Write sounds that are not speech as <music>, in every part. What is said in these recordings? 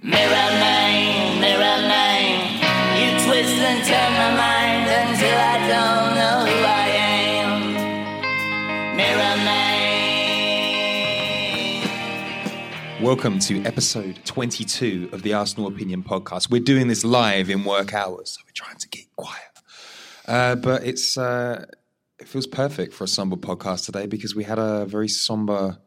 Mirror man, mirror man, you twist and turn my mind until I don't know who I am. Mirror man. Welcome to episode 22 of the Arsenal Opinion Podcast. We're doing this live in work hours, so we're trying to keep quiet. Uh, but it's uh, it feels perfect for a somber podcast today because we had a very somber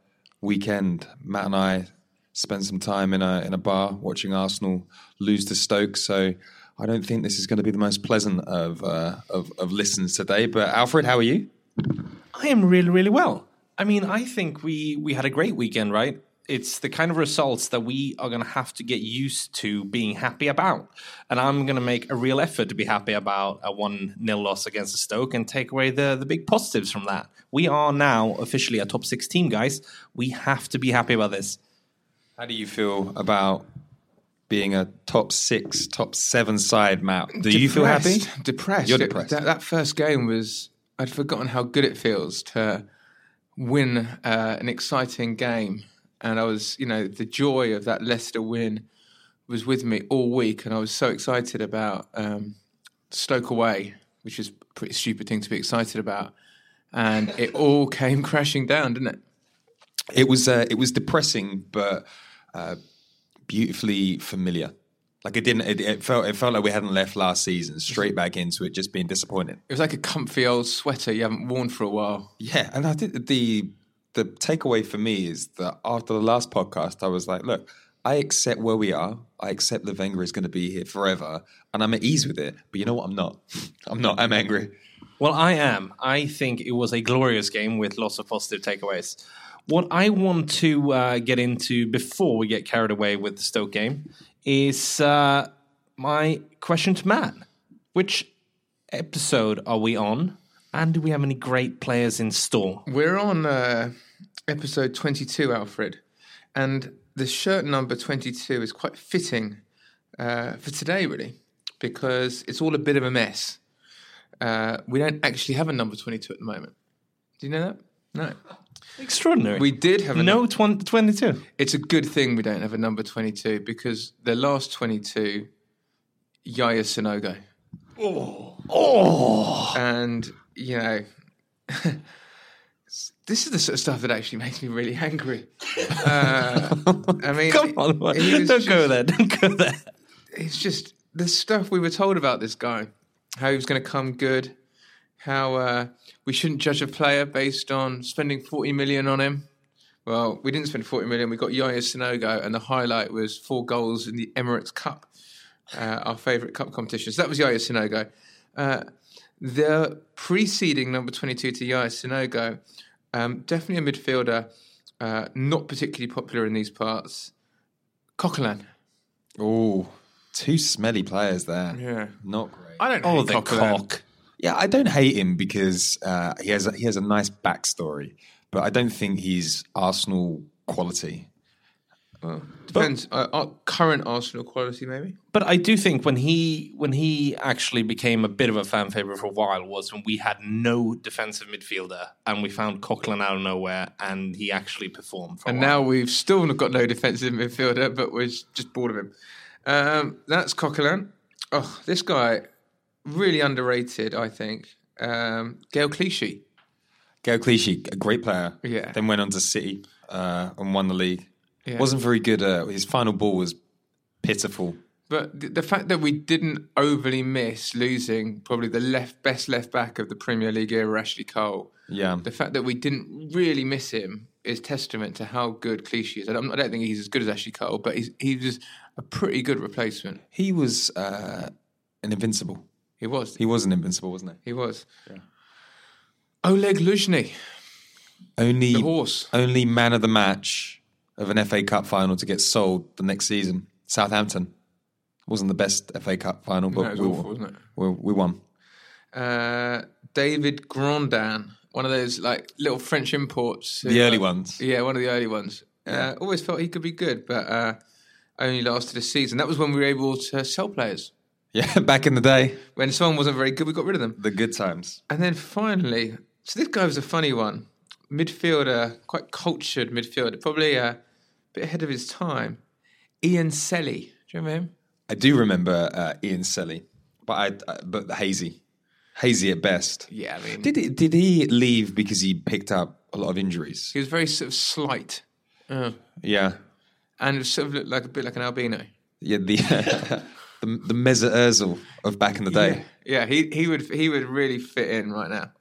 weekend. Matt and I spent some time in a in a bar watching Arsenal lose to Stoke. So I don't think this is going to be the most pleasant of uh, of, of listens today. But Alfred, how are you? I am really, really well. I mean, I think we we had a great weekend, right? It's the kind of results that we are going to have to get used to being happy about. And I'm going to make a real effort to be happy about a 1 0 loss against the Stoke and take away the, the big positives from that. We are now officially a top six team, guys. We have to be happy about this. How do you feel about being a top six, top seven side, Matt? Do you feel happy? Depressed. You're It- depressed. that, that first game was. I'd forgotten how good it feels to win uh, an exciting game, and I was, you know, the joy of that Leicester win was with me all week, and I was so excited about um, Stoke away, which is a pretty stupid thing to be excited about, and it all <laughs> came crashing down, didn't it? It was uh, it was depressing, but uh, beautifully familiar. Like it didn't. It, it felt it felt like we hadn't left last season. Straight back into it, just being disappointed. It was like a comfy old sweater you haven't worn for a while. Yeah, and I think the the takeaway for me is that after the last podcast, I was like, look, I accept where we are. I accept that Wenger is going to be here forever, and I'm at ease with it. But you know what? I'm not. <laughs> I'm not. I'm angry. Well, I am. I think it was a glorious game with lots of positive takeaways. What I want to uh, get into before we get carried away with the Stoke game is uh, my question to Matt. Which episode are we on? And do we have any great players in store? We're on uh, episode 22, Alfred, and the shirt number 22 is quite fitting uh, for today, really, because it's all a bit of a mess. Uh, we don't actually have a number 22 at the moment. Do you know that? No. <laughs> Extraordinary. We did have a no num- twen- 22. It's a good thing we don't have a number 22 because the last 22, Yaya Sanogo. Oh. Oh. And, you know, <laughs> this is the sort of stuff that actually makes me really angry. Uh, I <laughs> mean, Come on, don't go there. Don't go there. it's just the stuff we were told about this guy, how he was going to come good, how uh, we shouldn't judge a player based on spending 40 million on him. Well, we didn't spend 40 million. We got Yaya Sanogo, and the highlight was four goals in the Emirates Cup, uh, our favourite cup competition. So that was Yaya Sanogo. Uh, the preceding number 22 to Yaya Sanogo, um, definitely a midfielder, uh, not particularly popular in these parts. Coquelin. Oh, two smelly players there. Yeah. Not great. I don't Oh, hate the Coquelin. cock. Yeah, I don't hate him because uh, he has a, he has a nice backstory, but I don't think he's Arsenal quality. Depends. Uh, uh, current Arsenal quality, maybe. But I do think when he when he actually became a bit of a fan favorite for a while was when we had no defensive midfielder and we found Coquelin out of nowhere and he actually performed. For a And while. now we've still not got no defensive midfielder, but we're just bored of him. Um, that's Coquelin. Oh, this guy, really underrated, I think. Um, Gael Clichy. Gael Clichy, a great player. Yeah. Then went on to City uh, and won the league. Yeah. Wasn't very good. Uh, his final ball was pitiful. But the, the fact that we didn't overly miss losing probably the left best left back of the Premier League era, Ashley Cole. Yeah. The fact that we didn't really miss him is testament to how good Clichy is. I don't, I don't think he's as good as Ashley Cole, but he's he was a pretty good replacement. He was uh, an invincible. He was. He was an invincible, wasn't he? He was. Oleg Luzhny, Only the horse. only man of the match of an FA Cup final to get sold the next season. Southampton wasn't the best FA Cup final, but No, it was we, awful, won. wasn't it? We, we won. Uh, David Grondin, one of those like little French imports. The early ones. Yeah, one of the early ones. Uh, always felt he could be good, but uh, only lasted a season. That was when we were able to sell players. Yeah, <laughs> back in the day, When someone wasn't very good, we got rid of them. the good times. And then finally, so this guy was a funny one. Midfielder, quite cultured midfielder, probably a bit ahead of his time. Ian Selley. Do you remember him? I do remember uh, Ian Selley, but I, uh, but hazy, hazy at best. Yeah, I mean, Did he, did he leave because he picked up a lot of injuries? he was very sort of slight. Uh, Yeah, and sort of looked like a bit like an albino. yeah. The <laughs> the, the Mesut Ozil of back in the day. Yeah, he he would he would really fit in right now.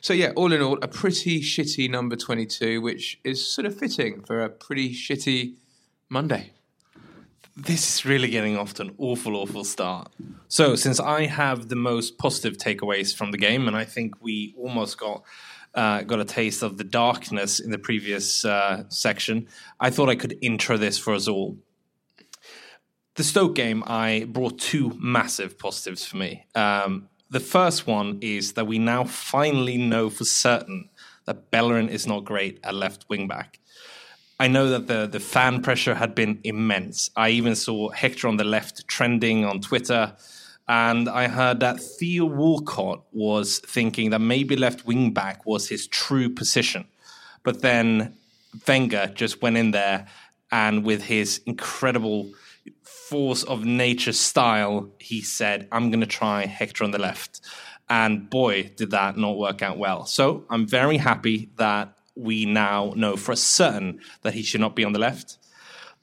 So yeah, all in all, a pretty shitty number twenty two, which is sort of fitting for a pretty shitty Monday. This is really getting off to an awful, awful start. So, since I have the most positive takeaways from the game, and I think we almost got uh, got a taste of the darkness in the previous uh, section, I thought I could intro this for us all. The Stoke game, I brought two massive positives for me. Um, the first one is that we now finally know for certain that Bellerin is not great at left wing back. I know that the the fan pressure had been immense. I even saw Hector on the left trending on Twitter, and I heard that Theo Walcott was thinking that maybe left wing back was his true position. But then Wenger just went in there and with his incredible force of nature style, he said, I'm going to try Hector on the left. And boy, did that not work out well. So I'm very happy that we now know for certain that he should not be on the left.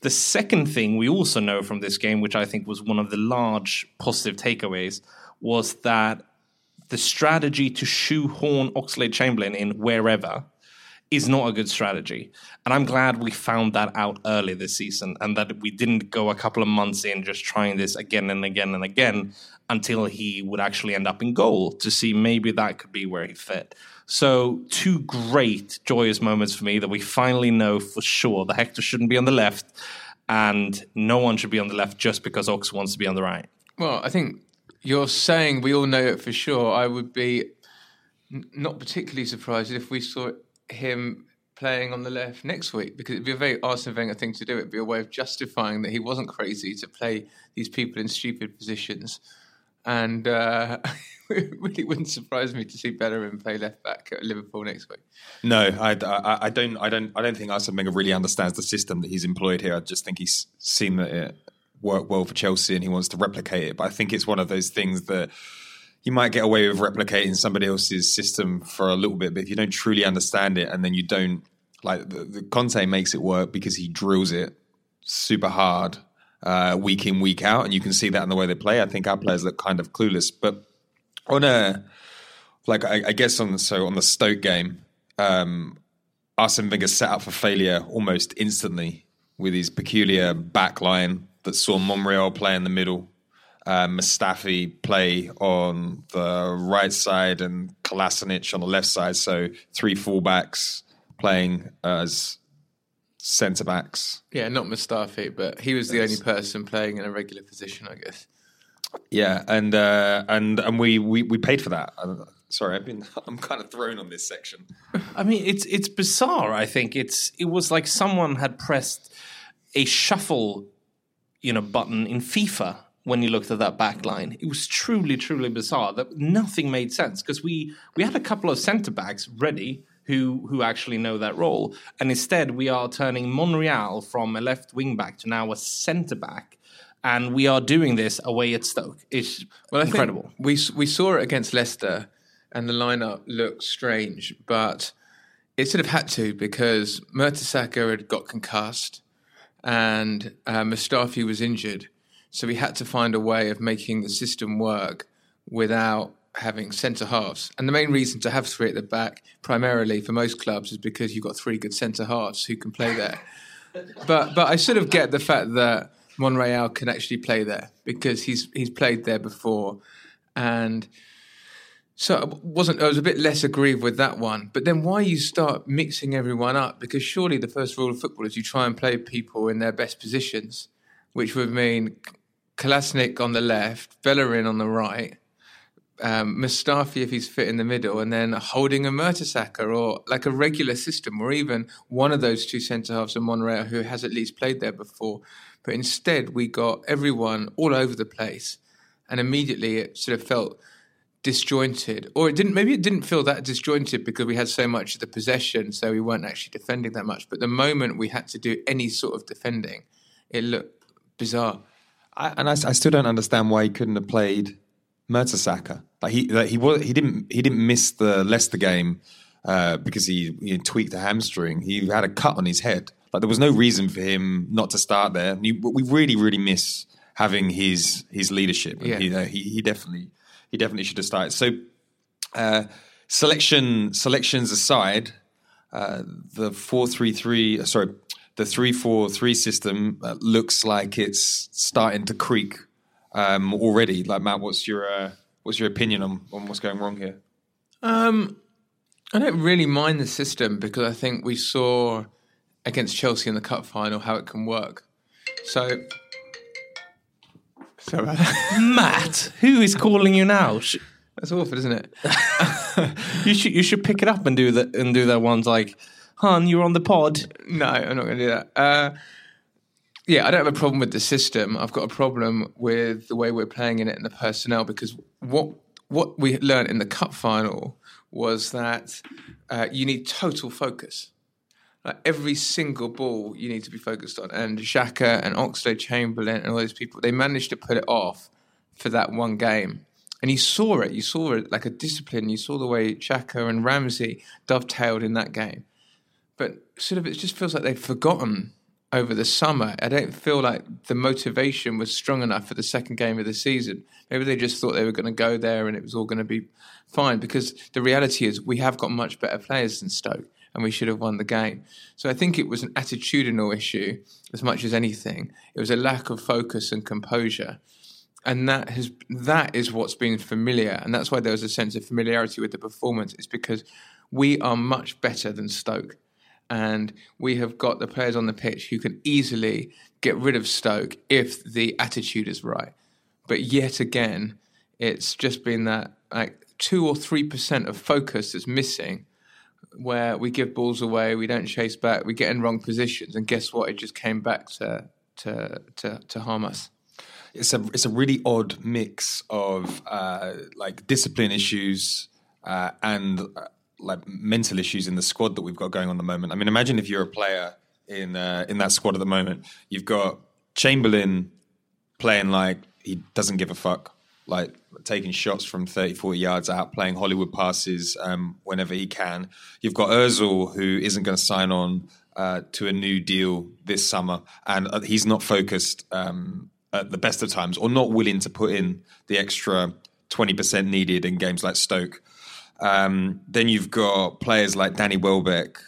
The second thing we also know from this game, which I think was one of the large positive takeaways, was that the strategy to shoehorn Oxlade Chamberlain in wherever is not a good strategy. And I'm glad we found that out early this season and that we didn't go a couple of months in just trying this again and again and again until he would actually end up in goal to see maybe that could be where he fit. So, two great, joyous moments for me that we finally know for sure that Hector shouldn't be on the left and no one should be on the left just because Ox wants to be on the right. Well, I think you're saying we all know it for sure. I would be not particularly surprised if we saw him playing on the left next week because it'd be a very Arsene Wenger thing to do. It'd be a way of justifying that he wasn't crazy to play these people in stupid positions. And uh, <laughs> it really wouldn't surprise me to see Bellerin play left back at Liverpool next week. No, I, I, I don't, I don't, I don't think Arsene Wenger really understands the system that he's employed here. I just think he's seen that it worked well for Chelsea and he wants to replicate it. But I think it's one of those things that you might get away with replicating somebody else's system for a little bit, but if you don't truly understand it and then you don't like the, the Conte makes it work because he drills it super hard uh, week in week out, and you can see that in the way they play. I think our players look kind of clueless, but on a like I, I guess on so on the Stoke game, um, Arsene Wenger set up for failure almost instantly with his peculiar back line that saw Monreal play in the middle uh, Mustafi play on the right side and Kolasinac on the left side. So three fullbacks playing as centre backs. Yeah, not Mustafi, but he was the only person playing in a regular position, I guess. Yeah, and uh, and and we, we we paid for that. Uh, sorry, I've been <laughs> I'm kind of thrown on this section. I mean, it's it's bizarre. I think it's it was like someone had pressed a shuffle, you know, button in FIFA when you looked at that back line. It was truly, truly bizarre. That nothing made sense because we we had a couple of centre backs ready who who actually know that role, and instead we are turning Monreal from a left wing back to now a centre back. And we are doing this away at Stoke. It's Well, incredible. we we saw it against Leicester, and the lineup looked strange, but it sort of had to because Mertesacker had got concussed, and uh, Mustafi was injured, so we had to find a way of making the system work without having centre halves. And the main reason to have three at the back, primarily for most clubs, is because you've got three good centre halves who can play there. but but I sort of get the fact that Monreal can actually play there because he's he's played there before, and so I wasn't I was a bit less aggrieved with that one. But then why you start mixing everyone up? Because surely the first rule of football is you try and play people in their best positions, which would mean Kolasinac on the left, Bellerin on the right. Um, Mustafi if he's fit in the middle, and then holding a Mertesacker or like a regular system, or even one of those two centre halves of Monreal who has at least played there before. But instead, we got everyone all over the place, and immediately it sort of felt disjointed, or it didn't. Maybe it didn't feel that disjointed because we had so much of the possession, so we weren't actually defending that much. But the moment we had to do any sort of defending, it looked bizarre. I, and I, I still don't understand why he couldn't have played Mertesacker. Like he like he was he didn't he didn't miss the Leicester game uh, because he, he tweaked a hamstring. He had a cut on his head. Like there was no reason for him not to start there. We, we really really miss having his his leadership. Yeah. You know, he he definitely he definitely should have started. So uh, selection selections aside, uh, the four three three sorry the three four three system uh, looks like it's starting to creak um, already. Like Matt, what's your uh, what's your opinion on, on what's going wrong here? Um, I don't really mind the system because I think we saw against Chelsea in the cup final how it can work. So, sorry. <laughs> Matt, who is calling you now? Sh- That's awful, isn't it? <laughs> You should you should pick it up and do that and do that ones like, "Hun, you're on the pod." No, I'm not going to do that. Uh, yeah, I don't have a problem with the system. I've got a problem with the way we're playing in it and the personnel because what what we learned in the cup final was that uh, you need total focus. Like every single ball you need to be focused on. And Xhaka and Oxlade Chamberlain and all those people, they managed to put it off for that one game. And you saw it. You saw it like a discipline. You saw the way Xhaka and Ramsey dovetailed in that game but sort of it just feels like they've forgotten over the summer. I don't feel like the motivation was strong enough for the second game of the season. Maybe they just thought they were going to go there and it was all going to be fine because the reality is we have got much better players than Stoke and we should have won the game. So I think it was an attitudinal issue as much as anything. It was a lack of focus and composure. And that has that is what's been familiar, and that's why there was a sense of familiarity with the performance. It's because we are much better than Stoke and we have got the players on the pitch who can easily get rid of Stoke if the attitude is right. But yet again, it's just been that like two or three percent of focus that's missing, where we give balls away, we don't chase back, we get in wrong positions, and guess what? It just came back to to to, to harm us. It's a it's a really odd mix of uh, like discipline issues uh, and uh, like mental issues in the squad that we've got going on at the moment. I mean, imagine if you're a player in uh, in that squad at the moment. You've got Chamberlain playing like he doesn't give a fuck, like taking shots from 30, 40 yards out, playing Hollywood passes um, whenever he can. You've got Özil, who isn't going to sign on uh, to a new deal this summer, and uh, he's not focused um, at the best of times or not willing to put in the extra 20% needed in games like Stoke. Um, then you've got players like Danny Welbeck,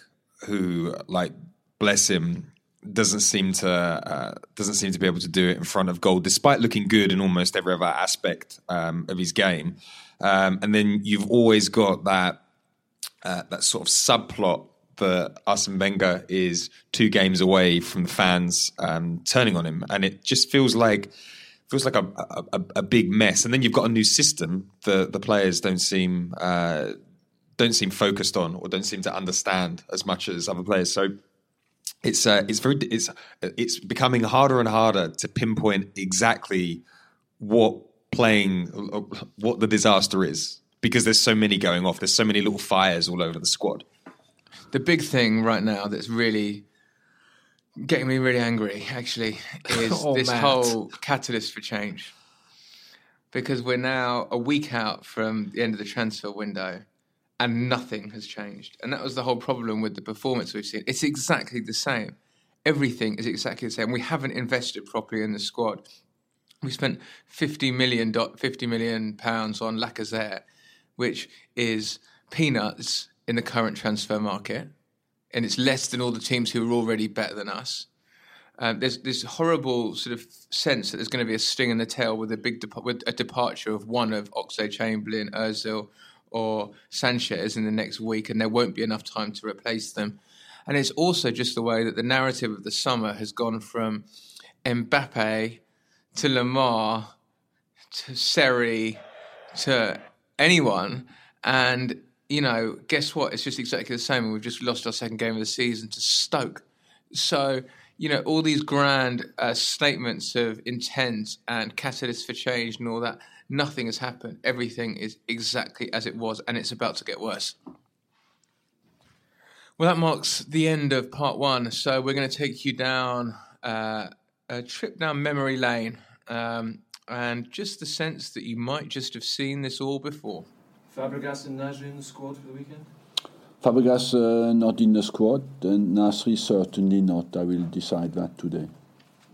who, like, bless him, doesn't seem to uh, doesn't seem to be able to do it in front of goal, despite looking good in almost every other aspect um, of his game. Um, and then you've always got that uh, that sort of subplot that Arsene Wenger is two games away from the fans um, turning on him, and it just feels like feels like a, a, a, big mess. And then you've got a new system that the players don't seem uh, don't seem focused on or don't seem to understand as much as other players. So it's uh, it's very it's it's becoming harder and harder to pinpoint exactly what playing what the disaster is because there's so many going off. There's so many little fires all over the squad. The big thing right now that's really getting me really angry actually <laughs> oh, is oh, this Matt. whole catalyst for change because we're now a week out from the end of the transfer window and nothing has changed. And that was the whole problem with the performance we've seen. It's exactly the same. Everything is exactly the same. We haven't invested properly in the squad. We spent 50 million, 50 million pounds on Lacazette, which is peanuts in the current transfer market. And it's less than all the teams who are already better than us. Um, there's this horrible sort of sense that there's going to be a sting in the tail with a big de- with a departure of one of Oxlade Chamberlain, Özil, or Sanchez in the next week, and there won't be enough time to replace them. And it's also just the way that the narrative of the summer has gone from Mbappe to Lemar to Seri to anyone. And, you know, guess what? It's just exactly the same. And we've just lost our second game of the season to Stoke. So, you know, all these grand uh, statements of intent and catalysts for change and all that Nothing has happened. Everything is exactly as it was, and it's about to get worse. Well, that marks the end of part one. So we're going to take you down uh, a trip down memory lane, um, and just the sense that you might just have seen this all before. Fabregas and Nasri in the squad for the weekend. Fabregas uh, not in the squad, and Nasri certainly not. I will decide that today.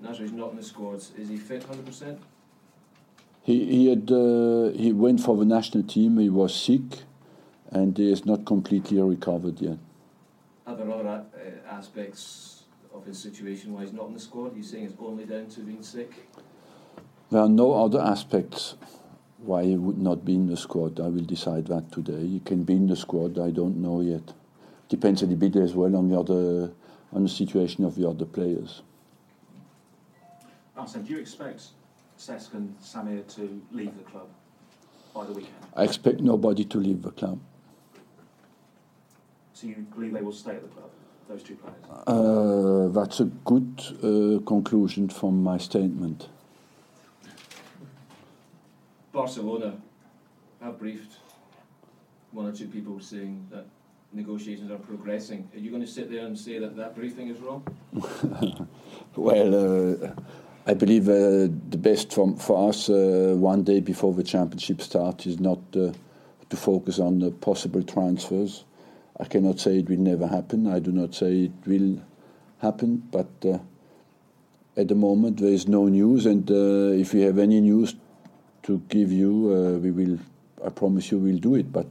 Nasri's not in the squad. Is he fit 100%? He he had uh, he went for the national team. He was sick, and he is not completely recovered yet. Are there other uh, aspects of his situation why he's not in the squad? He's saying it's only down to being sick? There are no other aspects why he would not be in the squad. I will decide that today. He can be in the squad. I don't know yet. Depends a little bit as well on the other on the situation of the other players. Arsene, do you expect Cesc and Samir to leave the club by the weekend? I expect nobody to leave the club. So you believe they will stay at the club, those two players? Uh, that's a good uh, conclusion from my statement. Barcelona have briefed one or two people saying that negotiations are progressing. Are you going to sit there and say that that briefing is wrong? <laughs> well, uh, I believe uh, the best for, for us uh, one day before the championship starts is not uh, to focus on the possible transfers. I cannot say it will never happen. I do not say it will happen, but uh, at the moment there is no news. And uh, if we have any news to give you, uh, we will. I promise you, we'll do it. But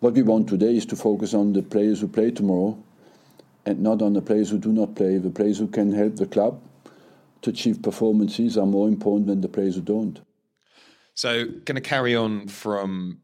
what we want today is to focus on the players who play tomorrow, and not on the players who do not play. The players who can help the club to achieve performances are more important than the players who don't. So, going to carry on from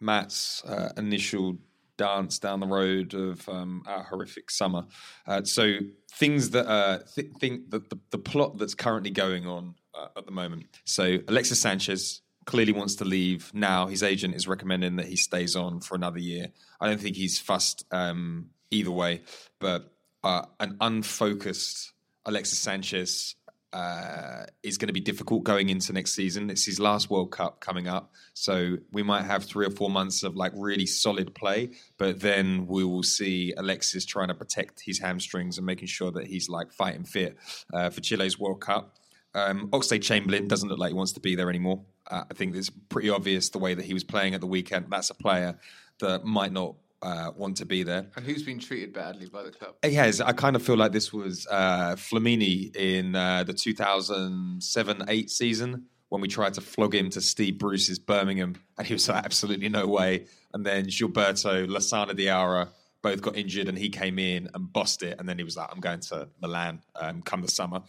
Matt's uh, initial dance down the road of um, our horrific summer. Uh, so, things that uh, th- think that the, the, plot that's currently going on at the moment. So, Alexis Sanchez clearly wants to leave now. His agent is recommending that he stays on for another year. I don't think he's fussed um, either way, but uh, an unfocused Alexis Sanchez uh, is going to be difficult going into next season. It's his last World Cup coming up, so we might have three or four months of like really solid play, but then we will see Alexis trying to protect his hamstrings and making sure that he's like fighting fit uh, for Chile's World Cup. Um, Oxlade Chamberlain doesn't look like he wants to be there anymore. Uh, I think it's pretty obvious the way that he was playing at the weekend. That's a player that might not uh, want to be there. And who's been treated badly by the club? He has. I kind of feel like this was uh, Flamini in uh, the 2007 8 season when we tried to flog him to Steve Bruce's Birmingham, and he was like, absolutely no way. And then Gilberto, Lassana Diarra, both got injured, and he came in and bossed it, and then he was like, "I'm going to Milan um, come the summer."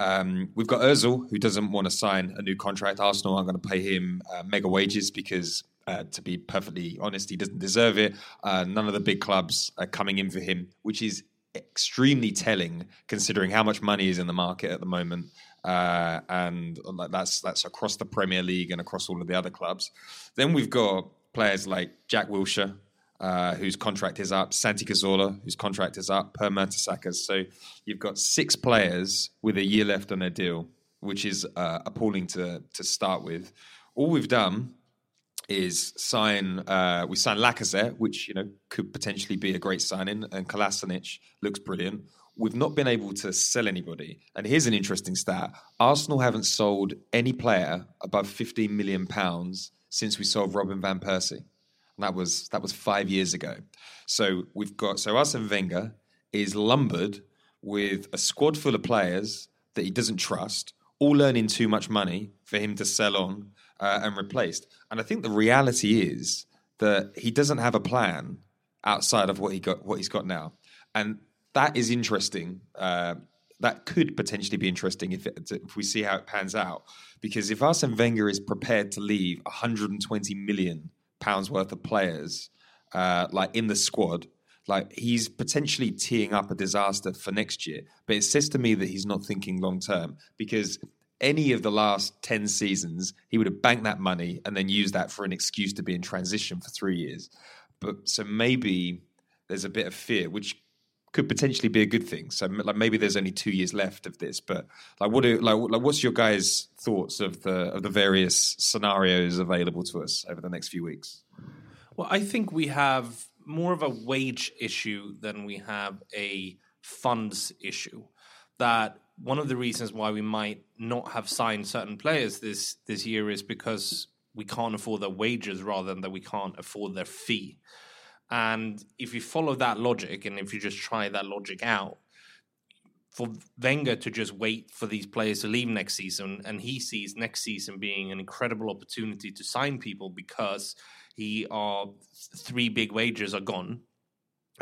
Um, we've got Özil, who doesn't want to sign a new contract. Arsenal aren't going to pay him uh, mega wages because, uh, to be perfectly honest, he doesn't deserve it. Uh, none of the big clubs are coming in for him, which is extremely telling considering how much money is in the market at the moment. Uh, and that's that's across the Premier League and across all of the other clubs. Then we've got players like Jack Wilshere, uh, whose contract is up, Santi Cazorla, whose contract is up, Per Mertesacker. So you've got six players with a year left on their deal, which is uh, appalling to to start with. All we've done is sign. Uh, we signed Lacazette, which you know could potentially be a great signing, and Kolasinac looks brilliant. We've not been able to sell anybody. And here's an interesting stat: Arsenal haven't sold any player above 15 million pounds since we sold Robin van Persie. That was that was five years ago. So we've got so Arsene Wenger is lumbered with a squad full of players that he doesn't trust, all earning too much money for him to sell on uh, and replaced. And I think the reality is that he doesn't have a plan outside of what he got what he's got now, and that is interesting. Uh, that could potentially be interesting if, it, if we see how it pans out. Because if Arsene Wenger is prepared to leave 120 million pounds worth of players uh, like in the squad. Like he's potentially teeing up a disaster for next year. But it says to me that he's not thinking long term because any of the last 10 seasons, he would have banked that money and then used that for an excuse to be in transition for three years. But so maybe there's a bit of fear, which could potentially be a good thing. So like maybe there's only two years left of this, but like what do, like, like what's your guys' thoughts of the of the various scenarios available to us over the next few weeks? Well, I think we have more of a wage issue than we have a funds issue. That one of the reasons why we might not have signed certain players this this year is because we can't afford their wages rather than that we can't afford their fee. And if you follow that logic and if you just try that logic out, for Wenger to just wait for these players to leave next season, and he sees next season being an incredible opportunity to sign people because he are three big wages are gone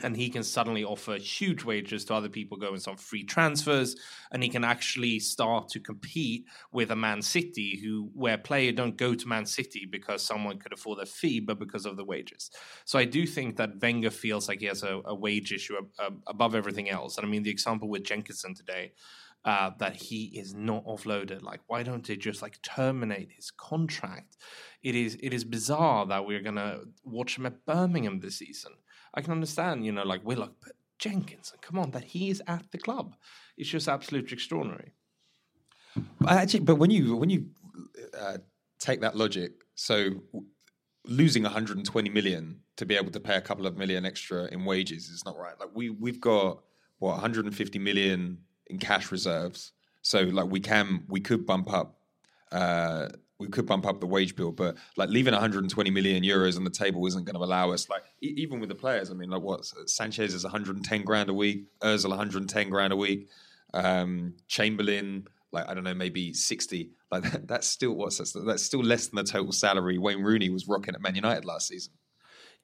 and he can suddenly offer huge wages to other people going some free transfers and he can actually start to compete with a man city who where player don't go to man city because someone could afford a fee but because of the wages so i do think that wenger feels like he has a, a wage issue above everything else and i mean the example with jenkinson today uh, that he is not offloaded. Like, why don't they just like terminate his contract? It is it is bizarre that we're gonna watch him at Birmingham this season. I can understand, you know, like Willock, but Jenkins, come on, that he is at the club. It's just absolutely extraordinary. But actually, but when you when you uh, take that logic, so losing 120 million to be able to pay a couple of million extra in wages is not right. Like we we've got what 150 million in cash reserves, so like we can we could bump up uh, we could bump up the wage bill, but like leaving 120 million euros on the table isn't going to allow us. Like e- even with the players, I mean, like what Sanchez is 110 grand a week, Özil 110 grand a week, um, Chamberlain like I don't know maybe 60. Like that, that's still what's that's, that's still less than the total salary Wayne Rooney was rocking at Man United last season.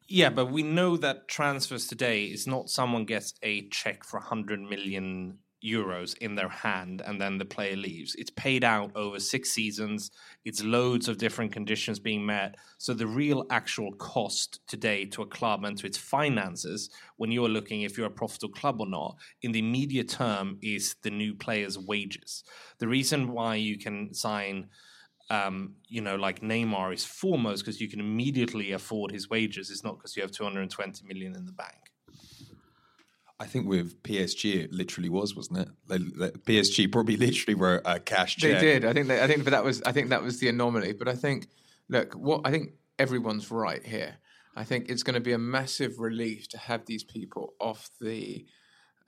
Yeah, but we know that transfers today is not someone gets a check for 100 million euros in their hand and then the player leaves. It's paid out over six seasons. It's loads of different conditions being met. So the real actual cost today to a club and to its finances, when you're looking if you're a profitable club or not, in the immediate term is the new player's wages. The reason why you can sign um, you know, like Neymar is foremost because you can immediately afford his wages. It's not because you have 220 million in the bank. I think with PSG, it literally was, wasn't it? They, they, PSG probably <laughs> literally wrote a cash check. They did. I think. They, I think, but that was. I think that was the anomaly. But I think, look, what I think everyone's right here. I think it's going to be a massive relief to have these people off the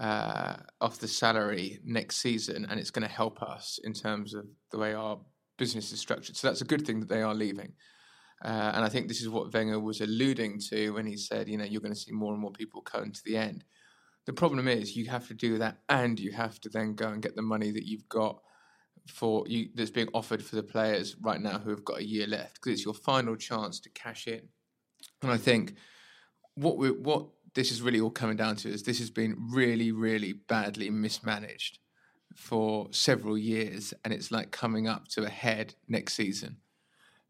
uh, off the salary next season, and it's going to help us in terms of the way our business is structured. So that's a good thing that they are leaving. Uh, and I think this is what Wenger was alluding to when he said, you know, you're going to see more and more people coming to the end. The problem is you have to do that, and you have to then go and get the money that you've got for you that's being offered for the players right now who have got a year left because it's your final chance to cash in. And I think what we, what this is really all coming down to is this has been really, really badly mismanaged for several years, and it's like coming up to a head next season.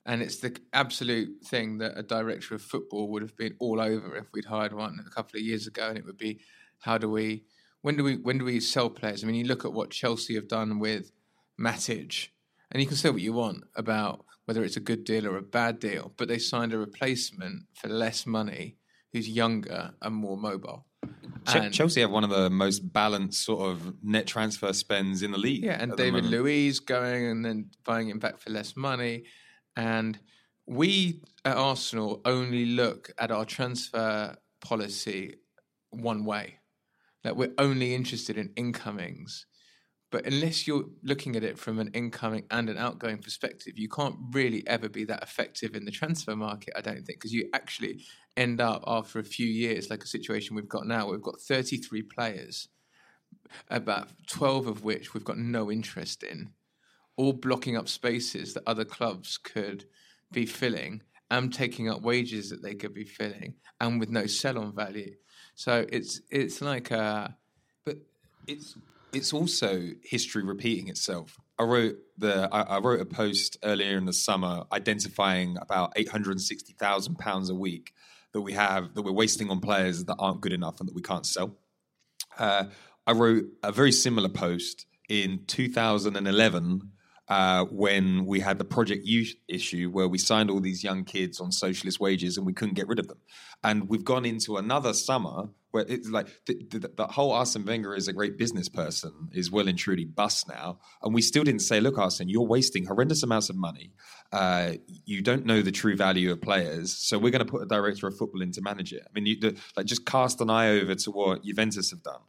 And it's the absolute thing that a director of football would have been all over if we'd hired one a couple of years ago, and it would be, how do we, when do we, when do we sell players? I mean, you look at what Chelsea have done with Matic, and you can say what you want about whether it's a good deal or a bad deal, but they signed a replacement for less money who's younger and more mobile. And- Chelsea have one of the most balanced sort of net transfer spends in the league. Yeah, and David. Luiz going and then buying him back for less money. And we at Arsenal only look at our transfer policy one way. Like we're only interested in incomings. But unless you're looking at it from an incoming and an outgoing perspective, you can't really ever be that effective in the transfer market, I don't think, because you actually end up after a few years, like a situation we've got now, we've got 33 players about 12 of which we've got no interest in, all blocking up spaces that other clubs could be filling and taking up wages that they could be filling and with no sell on value. So it's it's like uh but it's it's also history repeating itself. I wrote the I, I wrote a post earlier in the summer identifying about eight hundred and sixty thousand pounds a week that we have that we're wasting on players that aren't good enough and that we can't sell. Uh, I wrote a very similar post in 2011 uh, when we had the Project Youth issue where we signed all these young kids on socialist wages and we couldn't get rid of them. And we've gone into another summer where it's like the, the, the whole Arsene Wenger is a great business person is well and truly bust now. And we still didn't say, look, Arsene, you're wasting horrendous amounts of money. Uh, you don't know the true value of players. So we're going to put a director of football in to manage it. I mean, you, the, like just cast an eye over to what Juventus have done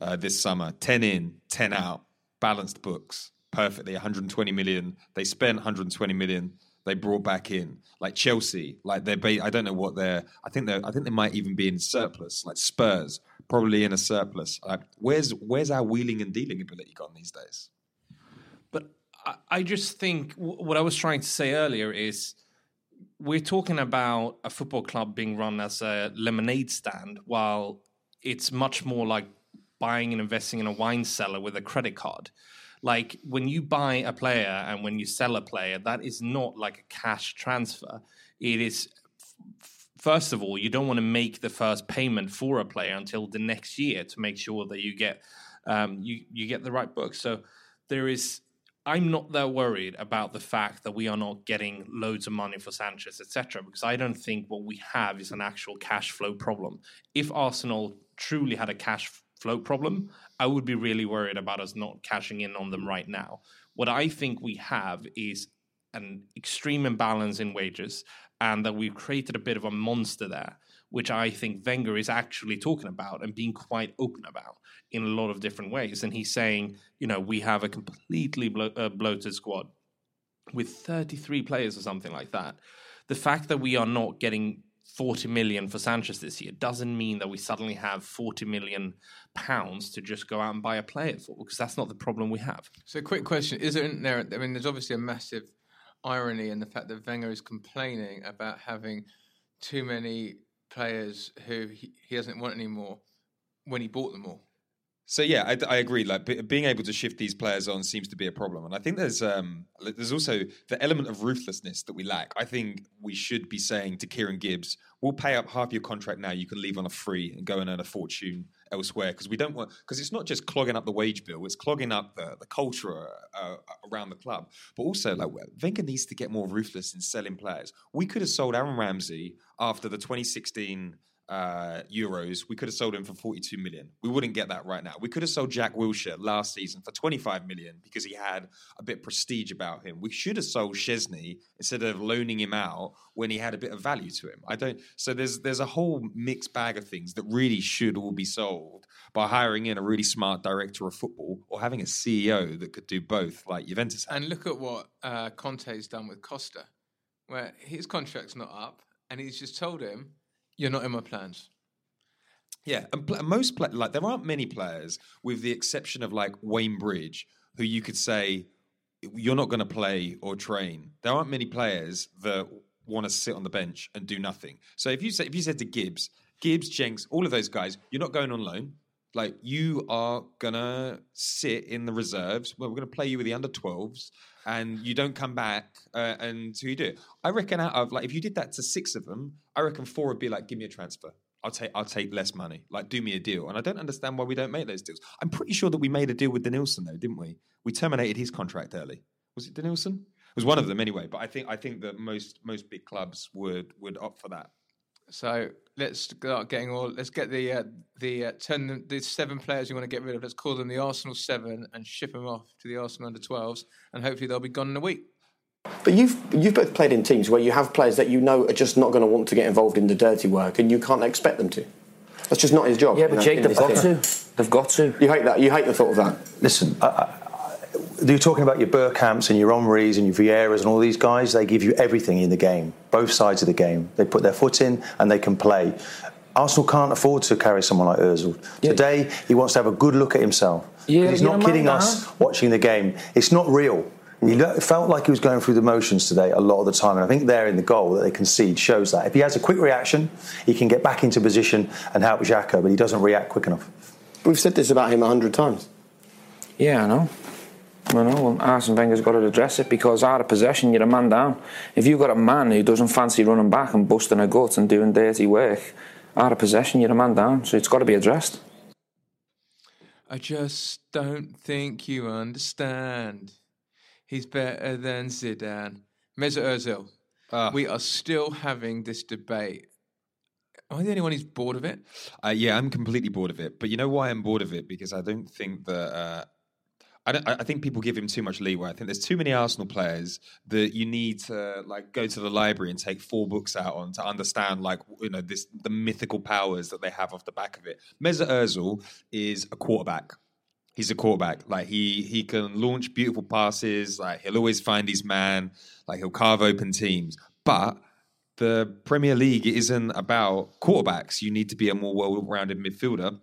uh, this summer 10 in, 10 out, balanced books perfectly 120 million. They spent 120 million. They brought back in like Chelsea, like they're. Ba- I don't know what they're. I think they. I think they might even be in surplus. Like Spurs, probably in a surplus. Like where's where's our wheeling and dealing ability gone these days? But I, I just think what I was trying to say earlier is we're talking about a football club being run as a lemonade stand, while it's much more like buying and investing in a wine cellar with a credit card. Like when you buy a player and when you sell a player, that is not like a cash transfer. It is first of all, you don't want to make the first payment for a player until the next year to make sure that you get um, you you get the right book. So there is. I'm not that worried about the fact that we are not getting loads of money for Sanchez, etc. Because I don't think what we have is an actual cash flow problem. If Arsenal truly had a cash flow problem, I would be really worried about us not cashing in on them right now. What I think we have is an extreme imbalance in wages, and that we've created a bit of a monster there, which I think Wenger is actually talking about and being quite open about in a lot of different ways. And he's saying, you know, we have a completely blo- uh, bloated squad with 33 players or something like that. The fact that we are not getting 40 million for Sanchez this year doesn't mean that we suddenly have 40 million pounds to just go out and buy a player for, because that's not the problem we have. So, quick question: Is there? there I mean, there's obviously a massive irony in the fact that Wenger is complaining about having too many players who he, he doesn't want anymore when he bought them all. So yeah, I, I agree. Like be, being able to shift these players on seems to be a problem, and I think there's um there's also the element of ruthlessness that we lack. I think we should be saying to Kieran Gibbs, "We'll pay up half your contract now. You can leave on a free and go and earn a fortune elsewhere because we don't want because it's not just clogging up the wage bill; it's clogging up the the culture uh, around the club. But also, like Wenger needs to get more ruthless in selling players. We could have sold Aaron Ramsey after the 2016 uh, euros, we could have sold him for 42 million. We wouldn't get that right now. We could have sold Jack Wilshere last season for 25 million because he had a bit of prestige about him. We should have sold Szczesny instead of loaning him out when he had a bit of value to him. I don't. So there's there's a whole mixed bag of things that really should all be sold by hiring in a really smart director of football or having a CEO that could do both, like Juventus. And look at what uh, Conte's done with Costa, where his contract's not up, and he's just told him you're not in my plans. Yeah, and pl- most play- like there aren't many players, with the exception of like Wayne Bridge, who you could say you're not going to play or train. There aren't many players that want to sit on the bench and do nothing. So if you say if you said to Gibbs, Gibbs, Jenks, all of those guys, you're not going on loan. Like you are gonna sit in the reserves. Well, we're gonna play you with the under 12s, and you don't come back uh, until you do it. I reckon out of like if you did that to six of them, I reckon four would be like, give me a transfer. I'll take I'll take less money. Like do me a deal. And I don't understand why we don't make those deals. I'm pretty sure that we made a deal with Denilson though, didn't we? We terminated his contract early. Was it Denilson? It was one of them anyway. But I think I think that most most big clubs would would opt for that. So let's start getting all. Let's get the uh, the uh, turn the, the seven players you want to get rid of. Let's call them the Arsenal Seven and ship them off to the Arsenal under 12s, and hopefully they'll be gone in a week. But you've you've both played in teams where you have players that you know are just not going to want to get involved in the dirty work, and you can't expect them to. That's just not his job. Yeah, you but know, Jake, they've got team. to. They've got to. You hate that. You hate the thought of that. Listen, I, I, you're talking about your Bergkamps and your Omris and your Vieiras and all these guys. They give you everything in the game, both sides of the game. They put their foot in and they can play. Arsenal can't afford to carry someone like Özil. Today, he wants to have a good look at himself. Yeah, He's not kidding man, us watching the game. It's not real. He felt like he was going through the motions today a lot of the time, and I think there in the goal that they concede shows that. If he has a quick reaction, he can get back into position and help Xhaka, but he doesn't react quick enough. We've said this about him a hundred times. Yeah, I know. I know. Well, Arsene Wenger's got to address it because out of possession, you're a man down. If you've got a man who doesn't fancy running back and busting a gut and doing dirty work, out of possession, you're a man down. So it's got to be addressed. I just don't think you understand. He's better than Zidane. Mesut Ozil. Ah. we are still having this debate. Am I the only one who's bored of it? Uh, yeah, I'm completely bored of it. But you know why I'm bored of it? Because I don't think that. Uh, I, I think people give him too much leeway. I think there's too many Arsenal players that you need to like go to the library and take four books out on to understand like you know this the mythical powers that they have off the back of it. Mesut Ozil is a quarterback. He's a quarterback. Like he he can launch beautiful passes. Like he'll always find his man. Like he'll carve open teams. But the Premier League isn't about quarterbacks. You need to be a more well-rounded midfielder.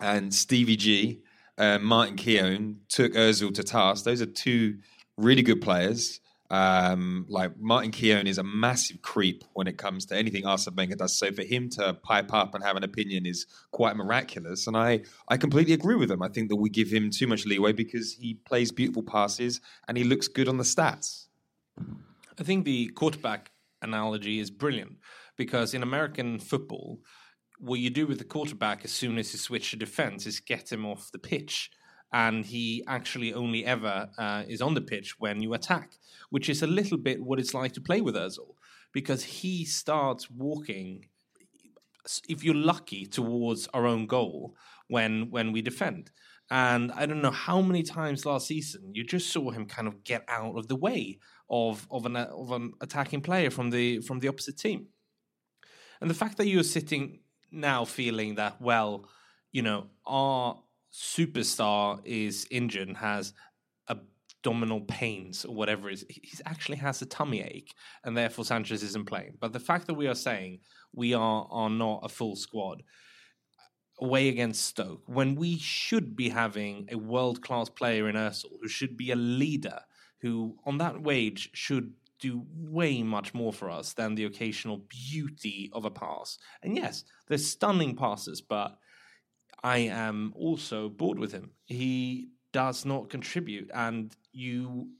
And Stevie G, uh, Martin Keown took Özil to task. Those are two really good players. Um, like Martin Keown is a massive creep when it comes to anything Arsene Wenger does. So for him to pipe up and have an opinion is quite miraculous. And I, I completely agree with him. I think that we give him too much leeway because he plays beautiful passes and he looks good on the stats. I think the quarterback analogy is brilliant because in American football, what you do with the quarterback as soon as you switch to defense is get him off the pitch. And he actually only ever uh, is on the pitch when you attack, which is a little bit what it's like to play with Ozil because he starts walking, if you're lucky, towards our own goal when when we defend. And I don't know how many times last season you just saw him kind of get out of the way of of an of an attacking player from the from the opposite team. And the fact that you're sitting now feeling that well, you know, our superstar is injured and has abdominal pains or whatever is, he actually has a tummy ache, and therefore Sanchez isn't playing. But the fact that we are saying we are are not a full squad away against Stoke when we should be having a world class player in Özil who should be a leader who on that wage should do way much more for us than the occasional beauty of a pass. And yes, they're stunning passes, but I am also bored with him. He does not contribute, and you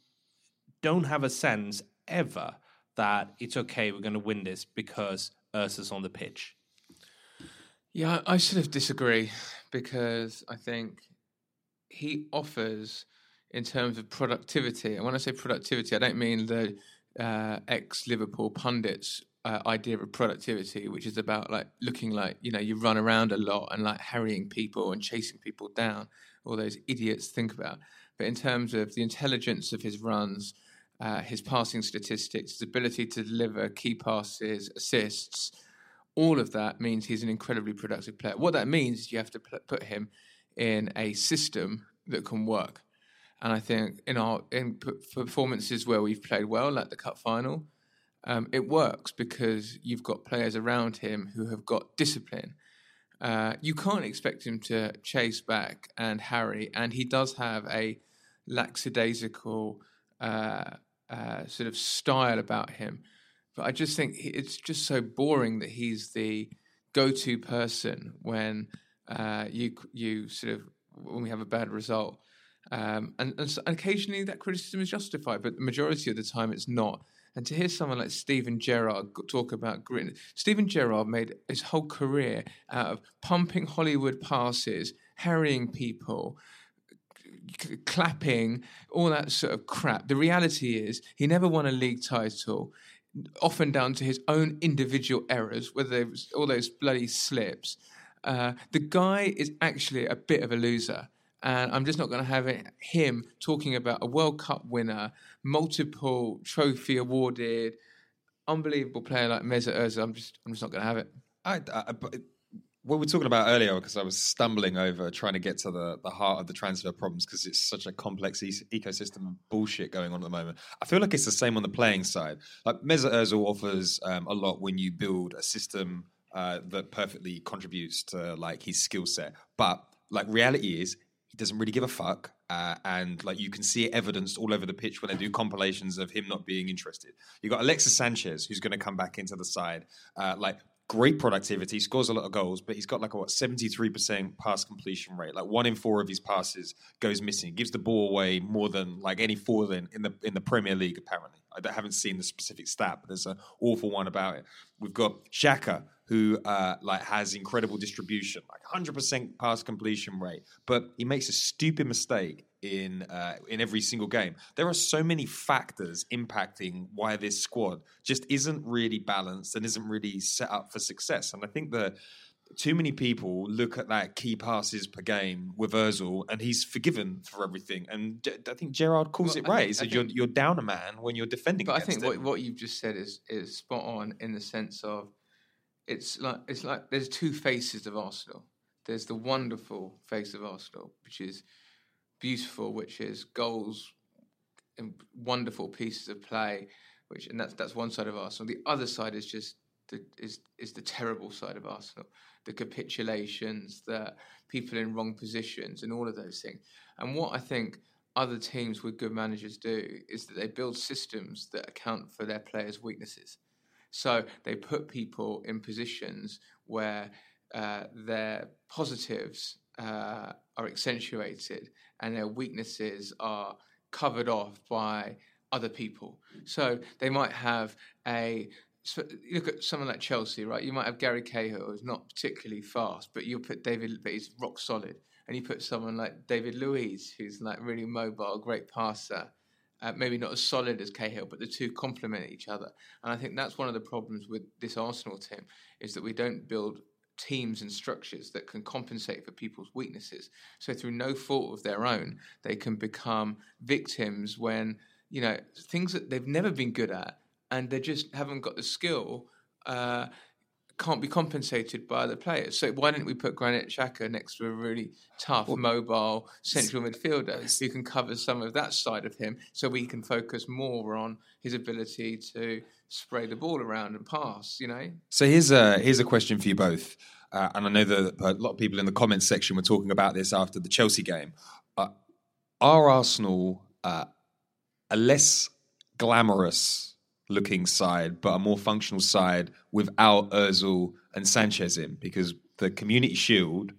don't have a sense ever that it's okay, we're going to win this because Özil's on the pitch. Yeah, I sort of disagree because I think he offers, in terms of productivity, and when I say productivity, I don't mean the uh, ex Liverpool pundits' uh, idea of productivity, which is about like looking like you know you run around a lot and like harrying people and chasing people down. All those idiots think about. But in terms of the intelligence of his runs, uh, his passing statistics, his ability to deliver key passes, assists, all of that means he's an incredibly productive player. What that means is you have to put him in a system that can work. And I think in our in performances where we've played well, like the cup final, um, it works because you've got players around him who have got discipline. Uh, you can't expect him to chase back and harry, and he does have a lackadaisical uh, uh, sort of style about him. But I just think it's just so boring that he's the go-to person when uh, you you sort of when we have a bad result. Um, and, and occasionally that criticism is justified, but the majority of the time it's not. And to hear someone like Steven Gerrard talk about grit, Steven Gerrard made his whole career out of pumping Hollywood passes, harrying people, c- clapping, all that sort of crap. The reality is he never won a league title, often down to his own individual errors, whether it was all those bloody slips. Uh, the guy is actually a bit of a loser. And I'm just not going to have it, him talking about a World Cup winner, multiple trophy awarded, unbelievable player like Mesut Ozil. I'm just, I'm just not going to have it. I, I, what we were talking about earlier, because I was stumbling over trying to get to the, the heart of the transfer problems because it's such a complex e- ecosystem of bullshit going on at the moment. I feel like it's the same on the playing side. Like Mesut Ozil offers um, a lot when you build a system uh, that perfectly contributes to like his skill set. But like reality is, he doesn't really give a fuck. Uh, and like you can see it evidenced all over the pitch when they do compilations of him not being interested. You've got Alexis Sanchez who's going to come back into the side, uh, like great productivity, scores a lot of goals, but he's got like a what seventy three percent pass completion rate. Like one in four of his passes goes missing. He gives the ball away more than like any forward in the in the Premier League. Apparently, I haven't seen the specific stat, but there's an awful one about it. We've got Xhaka, who uh, like has incredible distribution, like 100% pass completion rate, but he makes a stupid mistake in uh, in every single game. There are so many factors impacting why this squad just isn't really balanced and isn't really set up for success. And I think that too many people look at that key passes per game with Özil, and he's forgiven for everything. And I think Gerrard calls Well, it right. he said you're you're down a man when you're defending. But I think what, what you've just said is is spot on in the sense of it's like it's like there's two faces of Arsenal. There's the wonderful face of Arsenal, which is beautiful, which is goals and wonderful pieces of play, which and that's that's one side of Arsenal. The other side is just the is is the terrible side of Arsenal, the capitulations, the people in wrong positions, and all of those things. And what I think other teams with good managers do is that they build systems that account for their players' weaknesses. So they put people in positions where uh, their positives uh, are accentuated and their weaknesses are covered off by other people. So they might have a so look at someone like Chelsea, right? You might have Gary Cahill, who's not particularly fast, but you put David, but he's rock solid, and you put someone like David Luiz, who's like really mobile, great passer. Uh, maybe not as solid as Cahill, but the two complement each other. And I think that's one of the problems with this Arsenal team is that we don't build teams and structures that can compensate for people's weaknesses. So through no fault of their own, they can become victims when you know things that they've never been good at and they just haven't got the skill. Uh, can't be compensated by other players. So why didn't we put Granit Xhaka next to a really tough, mobile central midfielder who can cover some of that side of him, so we can focus more on his ability to spray the ball around and pass. You know, So here's a here's a question for you both, uh, and I know that a lot of people in the comments section were talking about this after the Chelsea game. Uh, are Arsenal uh, a less glamorous looking side, but a more functional side without Özil and Sanchez in? Because the Community Shield,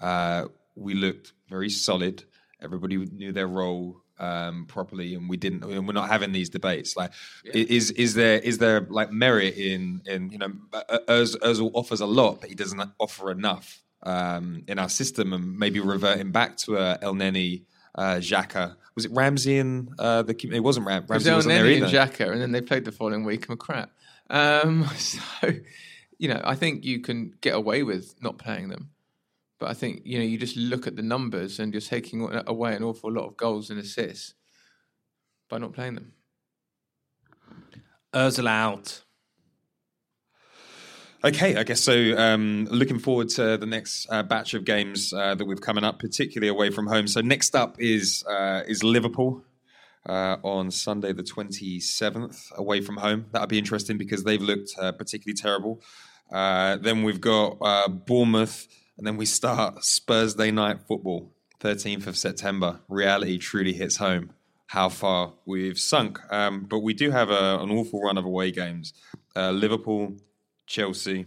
uh, we looked very solid. Everybody knew their role um, properly, and we didn't. And we're not having these debates. Like, i is is there is there like merit in in you know Özil offers a lot, but he doesn't offer enough um, in our system, and maybe reverting back to uh, Elneny. Uh, Xhaka was it Ramsey and uh, the it wasn't Ram- Ramsey wasn't there Elneny either. and Xhaka, and then they played the following week and were crap. Um, <laughs> so, you know, I think you can get away with not playing them, but I think you know you just look at the numbers and you're taking away an awful lot of goals and assists by not playing them. Ozil out. Okay, I guess so. Um, looking forward to the next uh, batch of games uh, that we've coming up, particularly away from home. So next up is uh, is Liverpool uh, on Sunday the twenty seventh, away from home. That'll be interesting because they've looked uh, particularly terrible. Uh, then we've got uh, Bournemouth, and then we start Spurs Day night football, thirteenth of September. Reality truly hits home. How far we've sunk, um, but we do have a, an awful run of away games. Uh, Liverpool. Chelsea,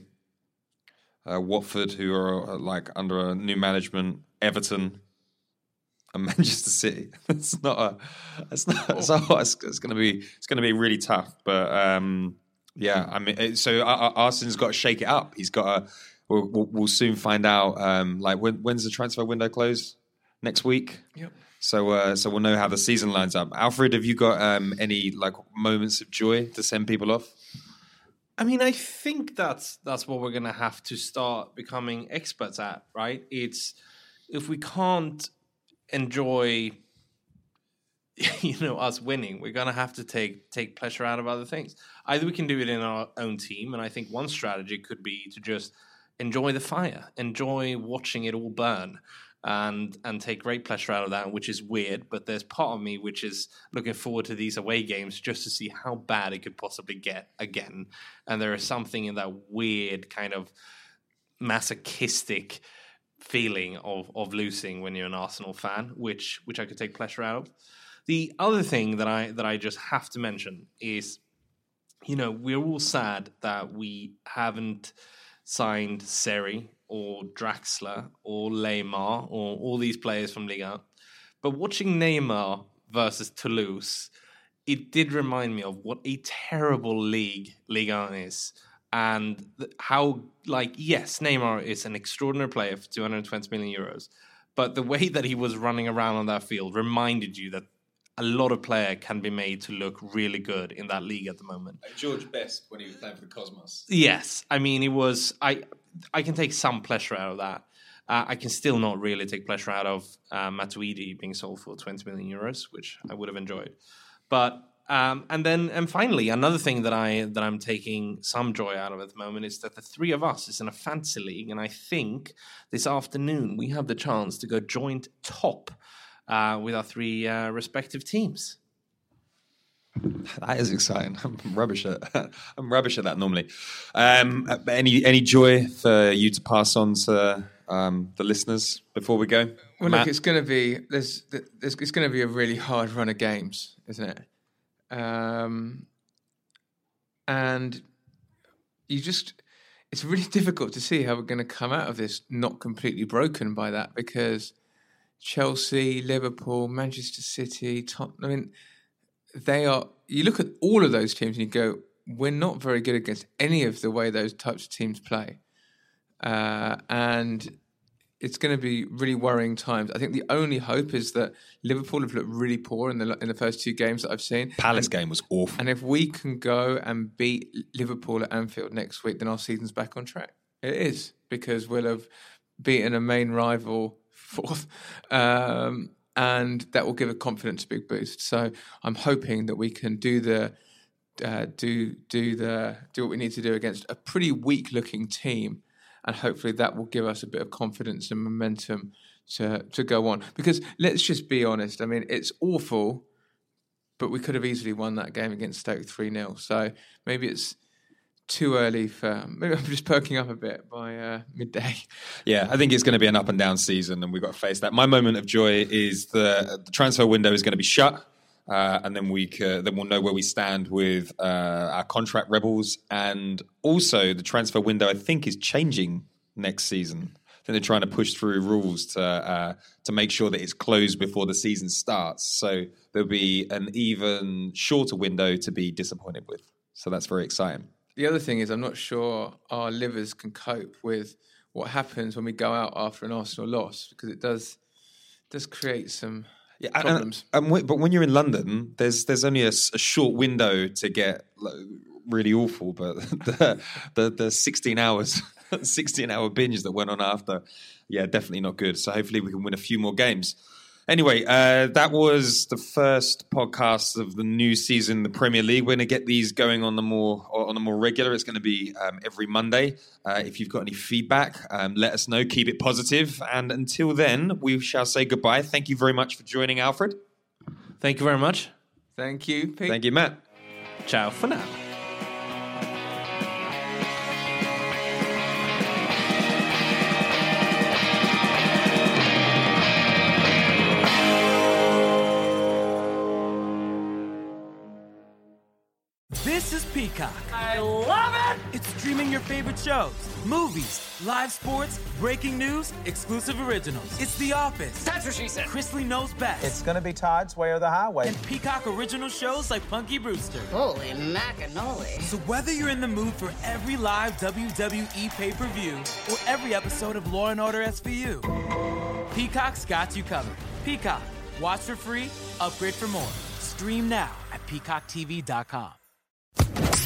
uh, Watford, who are uh, like under a new management, Everton, and <laughs> Manchester City. <laughs> It's not a. It's not. So it's, it's going to be. It's going to be really tough. But um, yeah, I mean, so Ar- Ar- Arsenal's got to shake it up. He's got to. We'll, we'll, we'll soon find out. Um, like when, when's the transfer window close? Next week. Yep. So uh, so we'll know how the season lines up. Alfred, have you got um, any like moments of joy to send people off? I mean, I think that's that's what we're gonna have to start becoming experts at, right? It's if we can't enjoy, <laughs> you know, us winning, we're gonna have to take take pleasure out of other things. Either we can do it in our own team, and I think one strategy could be to just enjoy the fire, enjoy watching it all burn. And and take great pleasure out of that, which is weird. But there's part of me which is looking forward to these away games just to see how bad it could possibly get again. And there is something in that weird kind of masochistic feeling of of losing when you're an Arsenal fan, which which I could take pleasure out of. The other thing that I that I just have to mention is, you know, we're all sad that we haven't signed Seri or Draxler or Neymar or all these players from Liga. But watching Neymar versus Toulouse, it did remind me of what a terrible league Liga is. And how, like, yes, Neymar is an extraordinary player for 220 million euros. But the way that he was running around on that field reminded you that a lot of player can be made to look really good in that league at the moment. George Best when he was playing for the Cosmos. Yes, I mean it was. I I can take some pleasure out of that. Uh, I can still not really take pleasure out of uh, Matuidi being sold for 20 million euros, which I would have enjoyed. But um, and then and finally, another thing that I that I'm taking some joy out of at the moment is that the three of us is in a fantasy league, and I think this afternoon we have the chance to go joint top uh, with our three uh, respective teams. That is exciting. <laughs> I'm rubbish at <laughs> I'm rubbish at that normally. Um, any any joy for you to pass on to um, the listeners before we go? Well, Matt? look, it's going to be there's, there's it's going to be a really hard run of games, isn't it? Um, and you just it's really <laughs> difficult to see how we're going to come out of this not completely broken by that because Chelsea, Liverpool, Manchester City, Tottenham. I mean, they are. You look at all of those teams and you go, we're not very good against any of the way those types of teams play, uh, and it's going to be really worrying times. I think the only hope is that Liverpool have looked really poor in the in the first two games that I've seen. Palace And- game was awful. and if we can go and beat Liverpool at Anfield next week, then our season's back on track. It is because we'll have beaten a main rival fourth, um, and that will give a confidence big boost. So I'm hoping that we can do the uh, do do the do what we need to do against a pretty weak looking team, and hopefully that will give us a bit of confidence and momentum to to go on. Because let's just be honest. I mean, it's awful but we could have easily won that game against Stoke 3 0. So maybe it's too early for. Maybe I'm just perking up a bit by uh, midday. Yeah, I think it's going to be an up and down season, and we've got to face that. My moment of joy is the, the transfer window is going to be shut, uh, and then we c- then we'll know where we stand with uh, our contract rebels, and also the transfer window. I think is changing next season. I think they're trying to push through rules to uh, to make sure that it's closed before the season starts. So there'll be an even shorter window to be disappointed with. So that's very exciting. The other thing is, I'm not sure our livers can cope with what happens when we go out after an Arsenal loss because it does does create some Yeah, and- problems. And, and, but when you're in London, there's there's only a short window to get like, really awful. But <laughs> the the, the 16 hours, <laughs> 16 hour binge that went on after, yeah, definitely not good. So hopefully we can win a few more games. Anyway, uh, that was the first podcast of the new season, the Premier League. We're going to get these going on the more on the more regular. It's going to be um, every Monday. Uh, if you've got any feedback, um, let us know. Keep it. And until then, we shall say goodbye. Thank you very much for joining, Alfred. Thank you very much. Thank you, Pete. Thank you, Matt. Ciao for now. Streaming your favorite favorite shows, movies, live sports, breaking news, exclusive originals. It's The Office. That's what she said. Chrisley Knows Best. It's gonna be Todd's Way or the Highway. and Peacock original shows like Punky Brewster. Holy macanoli. So whether you're in the mood for every live WWE pay-per-view or every episode of Law and Order SVU, Peacock's got you covered. Peacock. Watch for free, upgrade for more. Stream now at peacocktv.com.